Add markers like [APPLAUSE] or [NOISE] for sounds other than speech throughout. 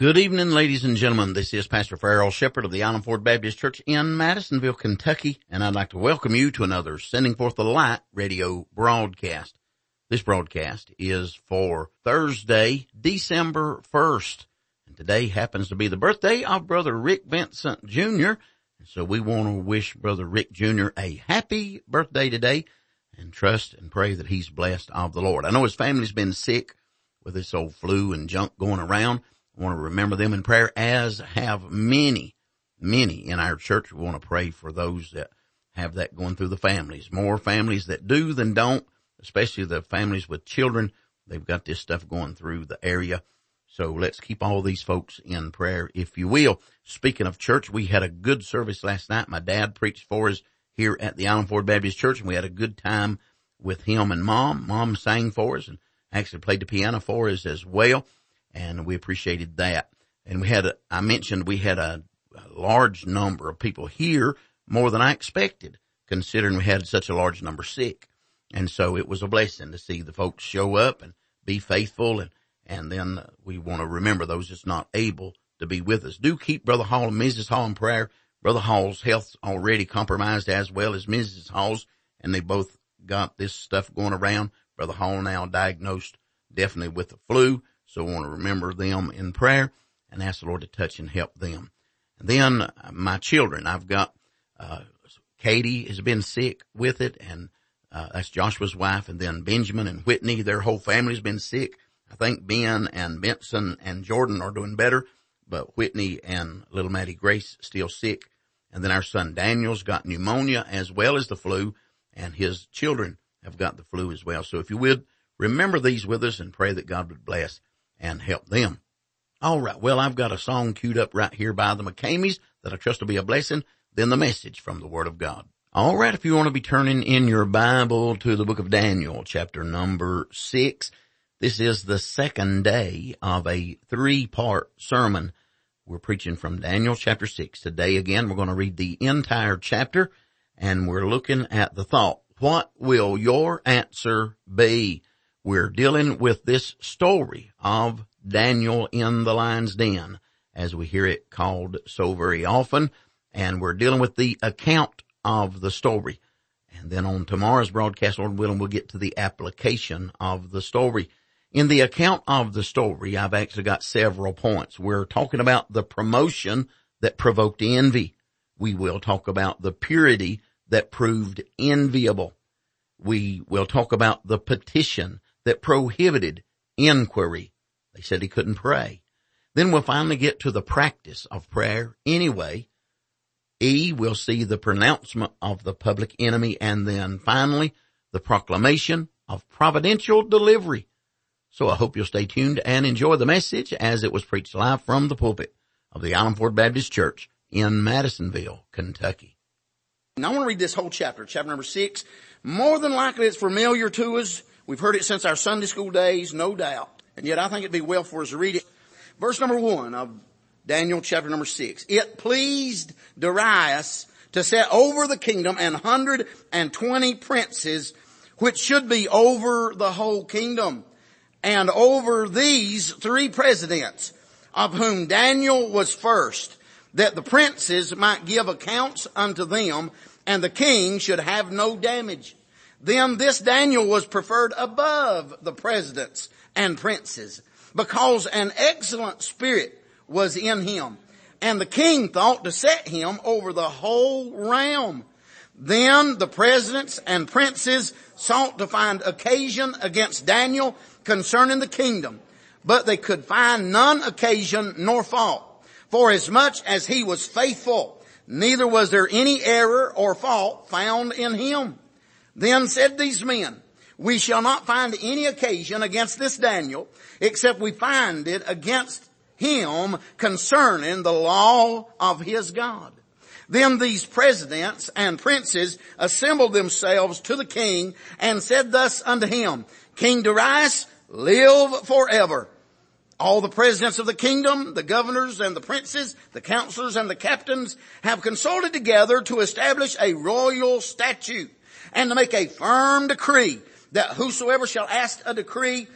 Good evening, ladies and gentlemen. This is Pastor Farrell Shepherd of the Island Ford Baptist Church in Madisonville, Kentucky, and I'd like to welcome you to another Sending Forth the Light radio broadcast. This broadcast is for Thursday, December 1st, and today happens to be the birthday of Brother Rick Vincent Jr., so we want to wish Brother Rick Jr. a happy birthday today and trust and pray that he's blessed of the Lord. I know his family's been sick with this old flu and junk going around. Want to remember them in prayer as have many, many in our church. We want to pray for those that have that going through the families. More families that do than don't, especially the families with children. They've got this stuff going through the area. So let's keep all these folks in prayer, if you will. Speaking of church, we had a good service last night. My dad preached for us here at the Island Ford Baptist Church and we had a good time with him and mom. Mom sang for us and actually played the piano for us as well and we appreciated that. And we had, a, I mentioned we had a, a large number of people here, more than I expected, considering we had such a large number sick. And so it was a blessing to see the folks show up and be faithful. And, and then we want to remember those that's not able to be with us. Do keep Brother Hall and Mrs. Hall in prayer. Brother Hall's health's already compromised as well as Mrs. Hall's, and they both got this stuff going around. Brother Hall now diagnosed definitely with the flu. So I want to remember them in prayer and ask the Lord to touch and help them. And then uh, my children, I've got, uh, Katie has been sick with it and, uh, that's Joshua's wife and then Benjamin and Whitney, their whole family's been sick. I think Ben and Benson and Jordan are doing better, but Whitney and little Maddie Grace still sick. And then our son Daniel's got pneumonia as well as the flu and his children have got the flu as well. So if you would remember these with us and pray that God would bless and help them. All right. Well, I've got a song queued up right here by the McKameys that I trust will be a blessing. Then the message from the Word of God. All right. If you want to be turning in your Bible to the book of Daniel, chapter number six, this is the second day of a three part sermon. We're preaching from Daniel chapter six. Today again, we're going to read the entire chapter and we're looking at the thought. What will your answer be? We're dealing with this story of Daniel in the lion's den, as we hear it called so very often, and we're dealing with the account of the story. And then on tomorrow's broadcast, Lord willing, we'll get to the application of the story. In the account of the story, I've actually got several points. We're talking about the promotion that provoked envy. We will talk about the purity that proved enviable. We will talk about the petition that prohibited inquiry. They said he couldn't pray. Then we'll finally get to the practice of prayer anyway. E, we'll see the pronouncement of the public enemy and then finally the proclamation of providential delivery. So I hope you'll stay tuned and enjoy the message as it was preached live from the pulpit of the Island Ford Baptist Church in Madisonville, Kentucky. Now I want to read this whole chapter, chapter number six. More than likely it's familiar to us. We've heard it since our Sunday school days, no doubt. And yet I think it'd be well for us to read it. Verse number one of Daniel chapter number six. It pleased Darius to set over the kingdom an hundred and twenty princes, which should be over the whole kingdom. And over these three presidents, of whom Daniel was first, that the princes might give accounts unto them, and the king should have no damage. Then this Daniel was preferred above the presidents and princes because an excellent spirit was in him. And the king thought to set him over the whole realm. Then the presidents and princes sought to find occasion against Daniel concerning the kingdom, but they could find none occasion nor fault. For as much as he was faithful, neither was there any error or fault found in him. Then said these men, we shall not find any occasion against this Daniel except we find it against him concerning the law of his God. Then these presidents and princes assembled themselves to the king and said thus unto him, King Darius, live forever. All the presidents of the kingdom, the governors and the princes, the counselors and the captains have consulted together to establish a royal statute and to make a firm decree that whosoever shall ask a decree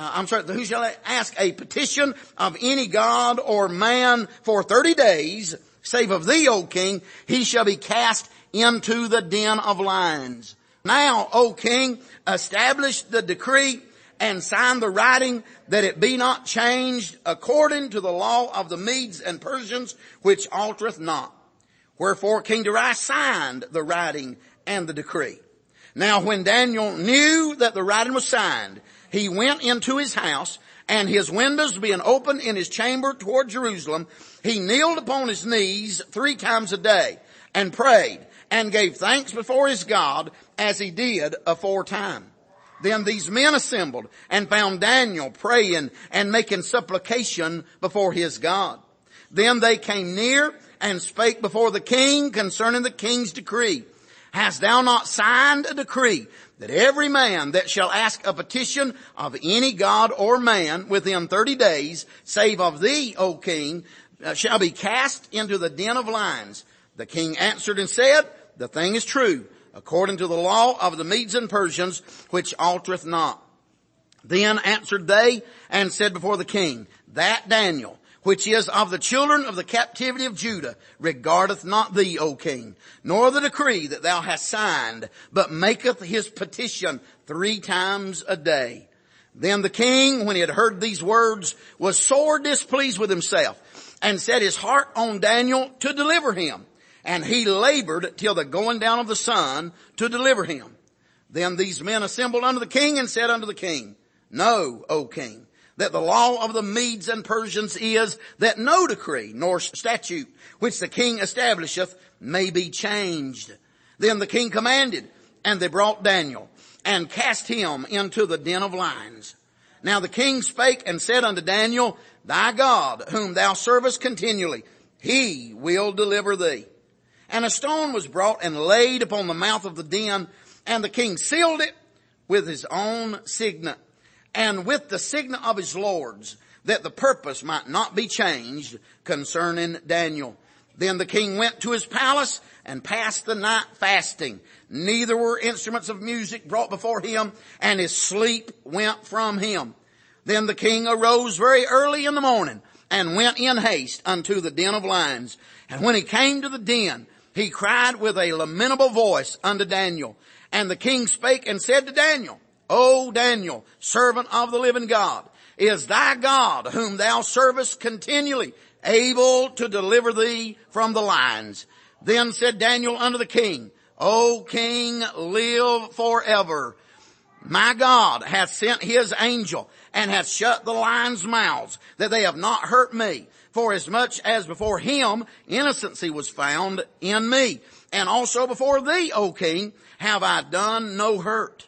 uh, I'm sorry, who shall ask a petition of any God or man for 30 days, save of thee, O king, he shall be cast into the den of lions. Now, O king, establish the decree and sign the writing that it be not changed according to the law of the Medes and Persians, which altereth not. Wherefore King Darius signed the writing and the decree. Now when Daniel knew that the writing was signed, he went into his house and his windows being open in his chamber toward Jerusalem, he kneeled upon his knees three times a day and prayed and gave thanks before his God as he did aforetime. Then these men assembled and found Daniel praying and making supplication before his God. Then they came near and spake before the king concerning the king's decree. Hast thou not signed a decree that every man that shall ask a petition of any God or man within 30 days, save of thee, O king, uh, shall be cast into the den of lions? The king answered and said, the thing is true, according to the law of the Medes and Persians, which altereth not. Then answered they and said before the king, that Daniel, which is of the children of the captivity of Judah, regardeth not thee, O king, nor the decree that thou hast signed, but maketh his petition three times a day. Then the king, when he had heard these words, was sore displeased with himself and set his heart on Daniel to deliver him. And he labored till the going down of the sun to deliver him. Then these men assembled unto the king and said unto the king, Know, O king, that the law of the Medes and Persians is that no decree nor statute which the king establisheth may be changed. Then the king commanded and they brought Daniel and cast him into the den of lions. Now the king spake and said unto Daniel, thy God whom thou servest continually, he will deliver thee. And a stone was brought and laid upon the mouth of the den and the king sealed it with his own signet and with the signet of his lords that the purpose might not be changed concerning Daniel. Then the king went to his palace and passed the night fasting. Neither were instruments of music brought before him and his sleep went from him. Then the king arose very early in the morning and went in haste unto the den of lions. And when he came to the den, he cried with a lamentable voice unto Daniel. And the king spake and said to Daniel, O Daniel, servant of the living God, is thy God whom thou servest continually able to deliver thee from the lions? Then said Daniel unto the king, O king, live forever. My God hath sent his angel and hath shut the lions' mouths that they have not hurt me. For as much as before him innocency was found in me. And also before thee, O king, have I done no hurt.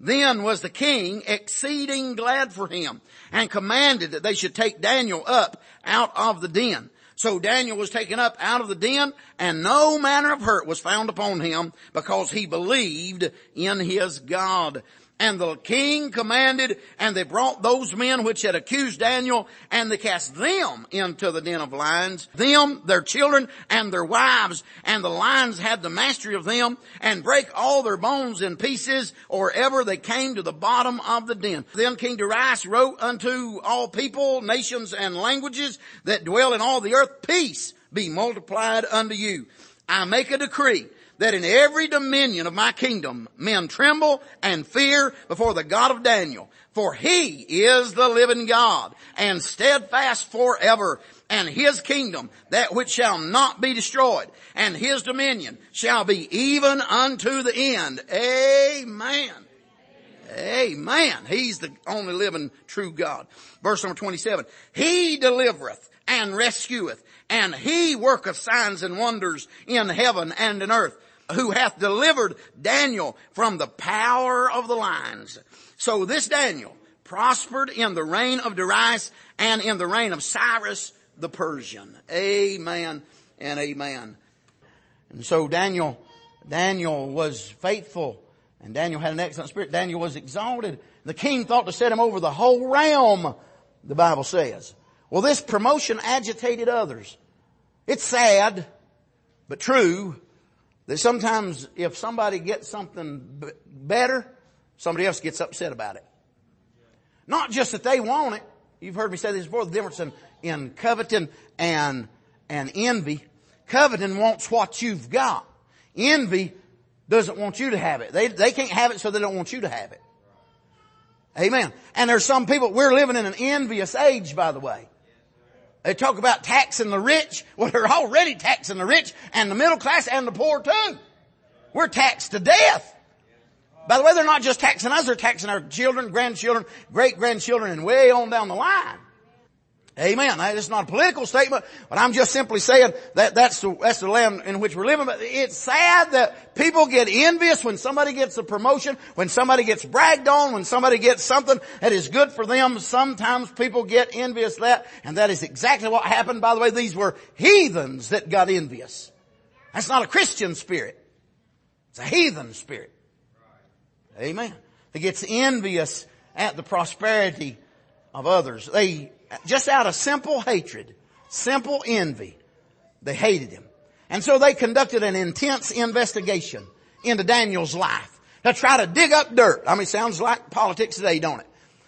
Then was the king exceeding glad for him and commanded that they should take Daniel up out of the den. So Daniel was taken up out of the den and no manner of hurt was found upon him because he believed in his God. And the king commanded, and they brought those men which had accused Daniel, and they cast them into the den of lions, them, their children, and their wives, and the lions had the mastery of them, and break all their bones in pieces, or ever they came to the bottom of the den. Then King Darius wrote unto all people, nations, and languages that dwell in all the earth, peace be multiplied unto you. I make a decree that in every dominion of my kingdom men tremble and fear before the God of Daniel. For he is the living God and steadfast forever and his kingdom, that which shall not be destroyed and his dominion shall be even unto the end. Amen. Amen. He's the only living true God. Verse number 27. He delivereth and rescueth and he worketh signs and wonders in heaven and in earth who hath delivered Daniel from the power of the lions. So this Daniel prospered in the reign of Darius and in the reign of Cyrus the Persian. Amen and amen. And so Daniel, Daniel was faithful and Daniel had an excellent spirit. Daniel was exalted. The king thought to set him over the whole realm, the Bible says. Well, this promotion agitated others. It's sad, but true that sometimes if somebody gets something better, somebody else gets upset about it. Not just that they want it. You've heard me say this before, the difference in, in coveting and, and envy. Coveting wants what you've got. Envy doesn't want you to have it. They, they can't have it so they don't want you to have it. Amen. And there's some people, we're living in an envious age by the way. They talk about taxing the rich. [LAUGHS] Well, they're already taxing the rich and the middle class and the poor too. We're taxed to death. By the way, they're not just taxing us, they're taxing our children, grandchildren, great grandchildren, and way on down the line. Amen. It's not a political statement, but I'm just simply saying that that's the, that's the land in which we're living. But it's sad that people get envious when somebody gets a promotion, when somebody gets bragged on, when somebody gets something that is good for them. Sometimes people get envious that, and that is exactly what happened. By the way, these were heathens that got envious. That's not a Christian spirit. It's a heathen spirit. Amen. That gets envious at the prosperity of others. They, just out of simple hatred, simple envy, they hated him. And so they conducted an intense investigation into Daniel's life to try to dig up dirt. I mean, sounds like politics today, don't it?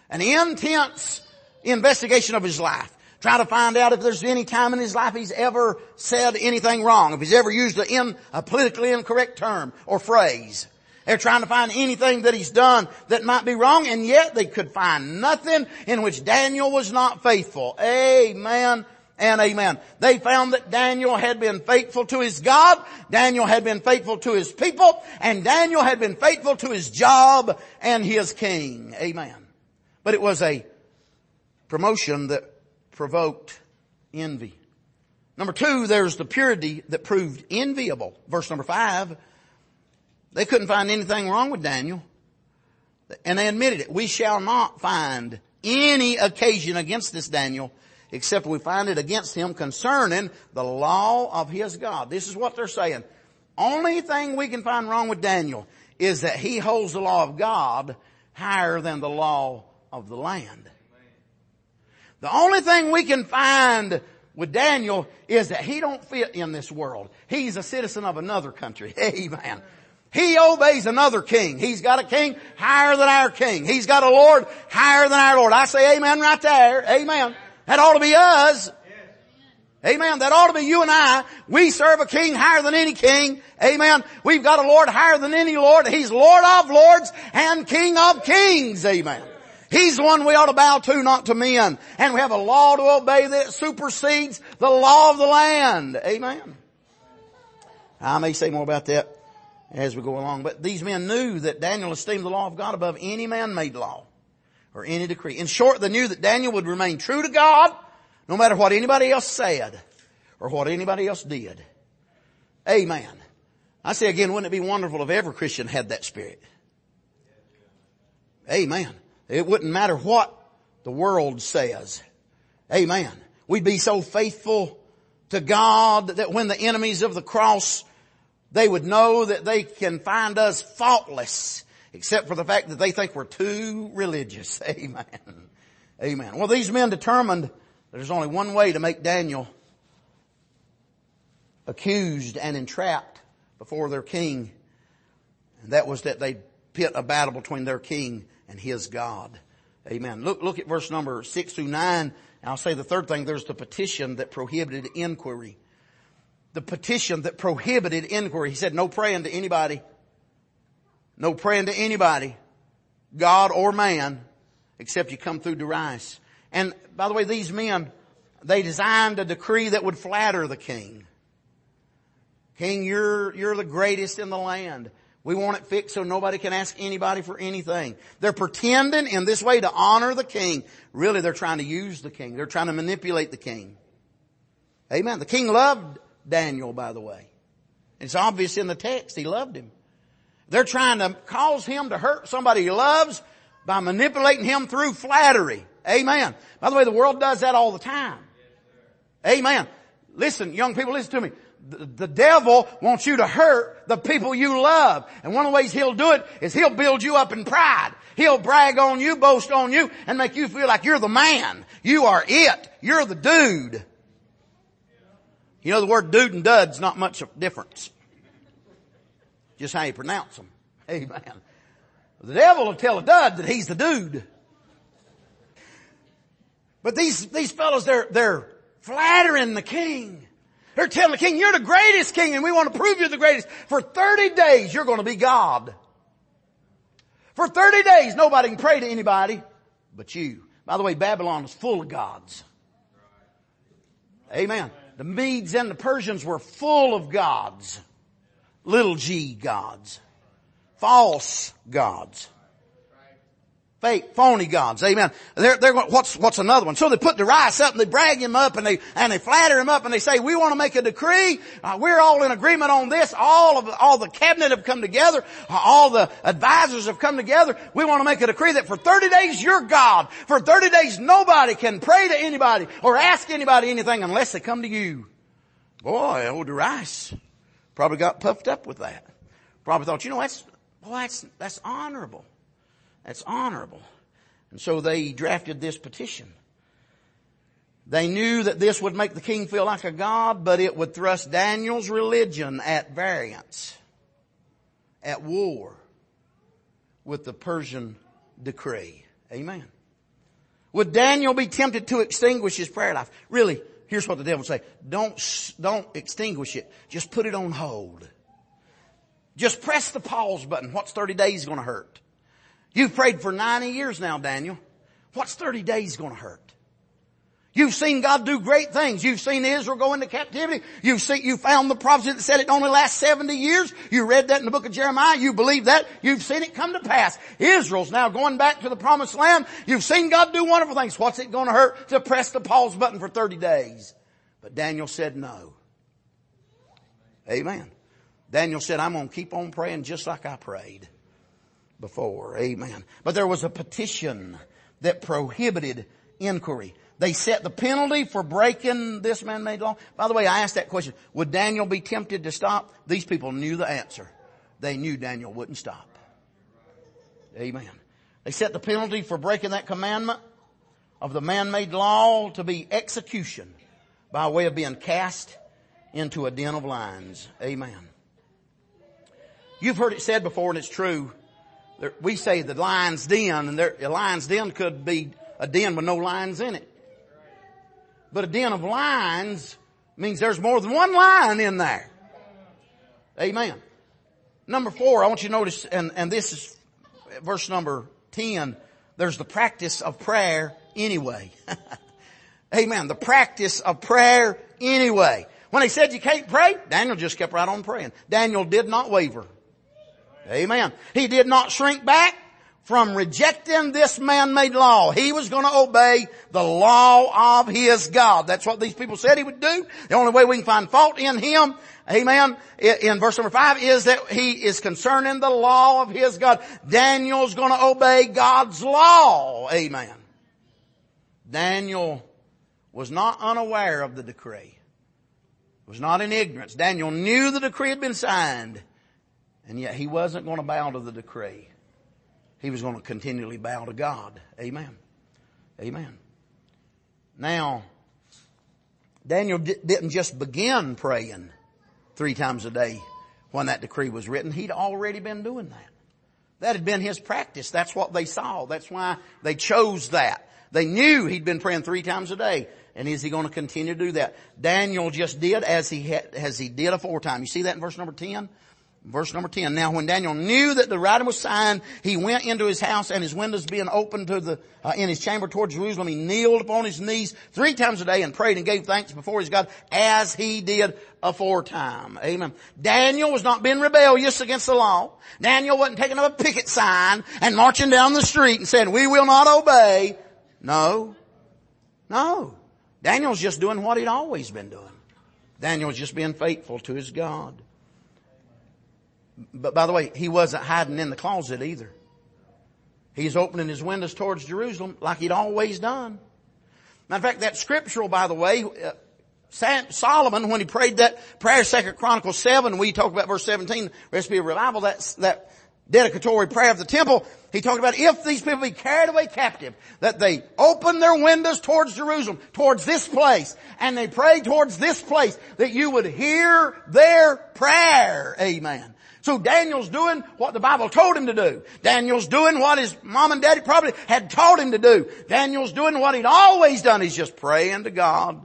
An intense investigation of his life. Try to find out if there's any time in his life he's ever said anything wrong, if he's ever used a, in, a politically incorrect term or phrase. They're trying to find anything that he's done that might be wrong, and yet they could find nothing in which Daniel was not faithful. Amen and amen. They found that Daniel had been faithful to his God, Daniel had been faithful to his people, and Daniel had been faithful to his job and his king. Amen. But it was a promotion that provoked envy. Number two, there's the purity that proved enviable. Verse number five, they couldn't find anything wrong with Daniel. And they admitted it. We shall not find any occasion against this Daniel except we find it against him concerning the law of his God. This is what they're saying. Only thing we can find wrong with Daniel is that he holds the law of God higher than the law of the land. The only thing we can find with Daniel is that he don't fit in this world. He's a citizen of another country. [LAUGHS] Amen. He obeys another king. He's got a king higher than our king. He's got a Lord higher than our Lord. I say amen right there. Amen. That ought to be us. Amen. That ought to be you and I. We serve a king higher than any king. Amen. We've got a Lord higher than any Lord. He's Lord of lords and King of kings. Amen. He's the one we ought to bow to, not to men. And we have a law to obey that supersedes the law of the land. Amen. I may say more about that as we go along. But these men knew that Daniel esteemed the law of God above any man-made law or any decree. In short, they knew that Daniel would remain true to God no matter what anybody else said or what anybody else did. Amen. I say again, wouldn't it be wonderful if every Christian had that spirit? Amen. It wouldn't matter what the world says. Amen. We'd be so faithful to God that when the enemies of the cross they would know that they can find us faultless except for the fact that they think we're too religious. [LAUGHS] Amen. Amen. Well, these men determined there's only one way to make Daniel accused and entrapped before their king. And that was that they pit a battle between their king and his God. Amen. Look, look at verse number six through nine. And I'll say the third thing, there's the petition that prohibited inquiry the petition that prohibited inquiry. He said, no praying to anybody. No praying to anybody, God or man, except you come through Darius. And by the way, these men, they designed a decree that would flatter the king. King, you're, you're the greatest in the land. We want it fixed so nobody can ask anybody for anything. They're pretending in this way to honor the king. Really, they're trying to use the king. They're trying to manipulate the king. Amen. The king loved Daniel, by the way. It's obvious in the text. He loved him. They're trying to cause him to hurt somebody he loves by manipulating him through flattery. Amen. By the way, the world does that all the time. Amen. Listen, young people, listen to me. The, devil wants you to hurt the people you love. And one of the ways he'll do it is he'll build you up in pride. He'll brag on you, boast on you, and make you feel like you're the man. You are it. You're the dude. You know the word dude and dud's not much of a difference. Just how you pronounce them. Amen. The devil will tell a dud that he's the dude. But these, these fellows, they're, they're flattering the king. They're telling the king, you're the greatest king and we want to prove you're the greatest. For 30 days, you're going to be God. For 30 days, nobody can pray to anybody but you. By the way, Babylon is full of gods. Amen. The Medes and the Persians were full of gods. Little g gods. False gods fake, phony gods. Amen. They're, they're what's, what's another one? So they put Darius up and they brag him up and they, and they flatter him up and they say, we want to make a decree. Uh, we're all in agreement on this. All of, all the cabinet have come together. Uh, all the advisors have come together. We want to make a decree that for 30 days you're God. For 30 days nobody can pray to anybody or ask anybody anything unless they come to you. Boy, old Darius probably got puffed up with that. Probably thought, you know, that's, boy, that's, that's honorable. That's honorable. And so they drafted this petition. They knew that this would make the king feel like a god, but it would thrust Daniel's religion at variance, at war with the Persian decree. Amen. Would Daniel be tempted to extinguish his prayer life? Really, here's what the devil would say. Don't, don't extinguish it. Just put it on hold. Just press the pause button. What's 30 days gonna hurt? You've prayed for 90 years now, Daniel. What's 30 days gonna hurt? You've seen God do great things. You've seen Israel go into captivity. You've seen, you found the prophecy that said it only lasts 70 years. You read that in the book of Jeremiah. You believe that. You've seen it come to pass. Israel's now going back to the promised land. You've seen God do wonderful things. What's it going to hurt to press the pause button for 30 days? But Daniel said no. Amen. Daniel said, I'm going to keep on praying just like I prayed before. Amen. But there was a petition that prohibited inquiry. They set the penalty for breaking this man-made law. By the way, I asked that question. Would Daniel be tempted to stop? These people knew the answer. They knew Daniel wouldn't stop. Amen. They set the penalty for breaking that commandment of the man-made law to be execution by way of being cast into a den of lions. Amen. You've heard it said before and it's true there, we say the lion's den, and there, a lion's den could be a den with no lions in it. But a den of lions means there's more than one lion in there. Amen. Number four, I want you to notice, and, and this is verse number 10, there's the practice of prayer anyway. [LAUGHS] Amen. The practice of prayer anyway. When they said you can't pray, Daniel just kept right on praying. Daniel did not waver. Amen. He did not shrink back from rejecting this man-made law. He was going to obey the law of his God. That's what these people said he would do. The only way we can find fault in him, amen, in verse number five is that he is concerning the law of his God. Daniel's going to obey God's law. Amen. Daniel was not unaware of the decree. Was not in ignorance. Daniel knew the decree had been signed. And yet he wasn't going to bow to the decree. He was going to continually bow to God. Amen. Amen. Now, Daniel didn't just begin praying three times a day when that decree was written. He'd already been doing that. That had been his practice. That's what they saw. That's why they chose that. They knew he'd been praying three times a day. And is he going to continue to do that? Daniel just did as he as he did aforetime. You see that in verse number 10? Verse number 10. Now when Daniel knew that the writing was signed, he went into his house and his windows being opened to the, uh, in his chamber toward Jerusalem, he kneeled upon his knees three times a day and prayed and gave thanks before his God as he did aforetime. Amen. Daniel was not being rebellious against the law. Daniel wasn't taking up a picket sign and marching down the street and saying, we will not obey. No. No. Daniel's just doing what he'd always been doing. Daniel's just being faithful to his God. But by the way, he wasn't hiding in the closet either. He's opening his windows towards Jerusalem like he'd always done. Matter of fact, that scriptural, by the way, uh, Solomon, when he prayed that prayer, Second Chronicles 7, we talk about verse 17, recipe of revival, that's, that, dedicatory prayer of the temple, he talked about if these people be carried away captive, that they open their windows towards Jerusalem, towards this place, and they pray towards this place, that you would hear their prayer. Amen. So Daniel's doing what the Bible told him to do. Daniel's doing what his mom and daddy probably had taught him to do. Daniel's doing what he'd always done. He's just praying to God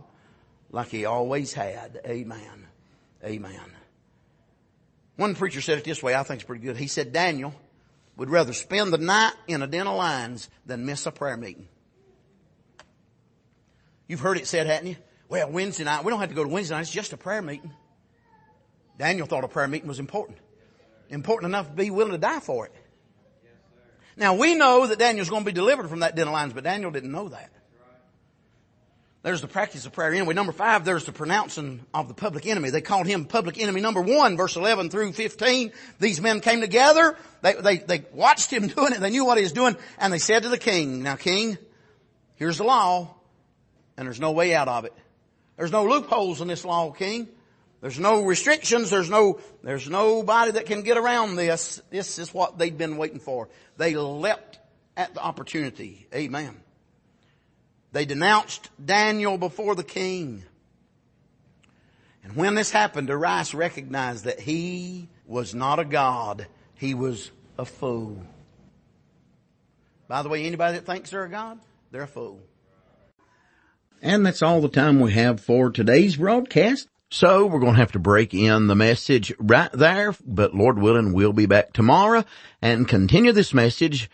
like he always had. Amen. Amen. One preacher said it this way, I think it's pretty good. He said Daniel would rather spend the night in a den of lions than miss a prayer meeting. You've heard it said, haven't you? Well, Wednesday night, we don't have to go to Wednesday night, it's just a prayer meeting. Daniel thought a prayer meeting was important important enough to be willing to die for it. Now we know that Daniel's going to be delivered from that den of lions, but Daniel didn't know that. There's the practice of prayer anyway. Number five, there's the pronouncing of the public enemy. They called him public enemy number one, verse 11 through 15. These men came together. They, they, they watched him [LAUGHS] doing it. They knew what he was doing. And they said to the king, now king, here's the law. And there's no way out of it. There's no loopholes in this law, king. There's no restrictions. There's no, there's nobody that can get around this. This is what they'd been waiting for. They leapt at the opportunity. Amen. They denounced Daniel before the king. And when this happened, Darius recognized that he was not a god. He was a fool. By the way, anybody that thinks they're a god, they're a fool. And that's all the time we have for today's broadcast. So we're going to have to break in the message right there, but Lord willing, we'll be back tomorrow and continue this message.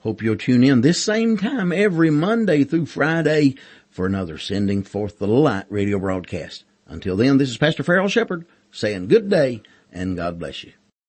Hope you'll tune in this same time every Monday through Friday for another Sending Forth the Light radio broadcast. Until then, this is Pastor Farrell Shepherd saying good day and God bless you.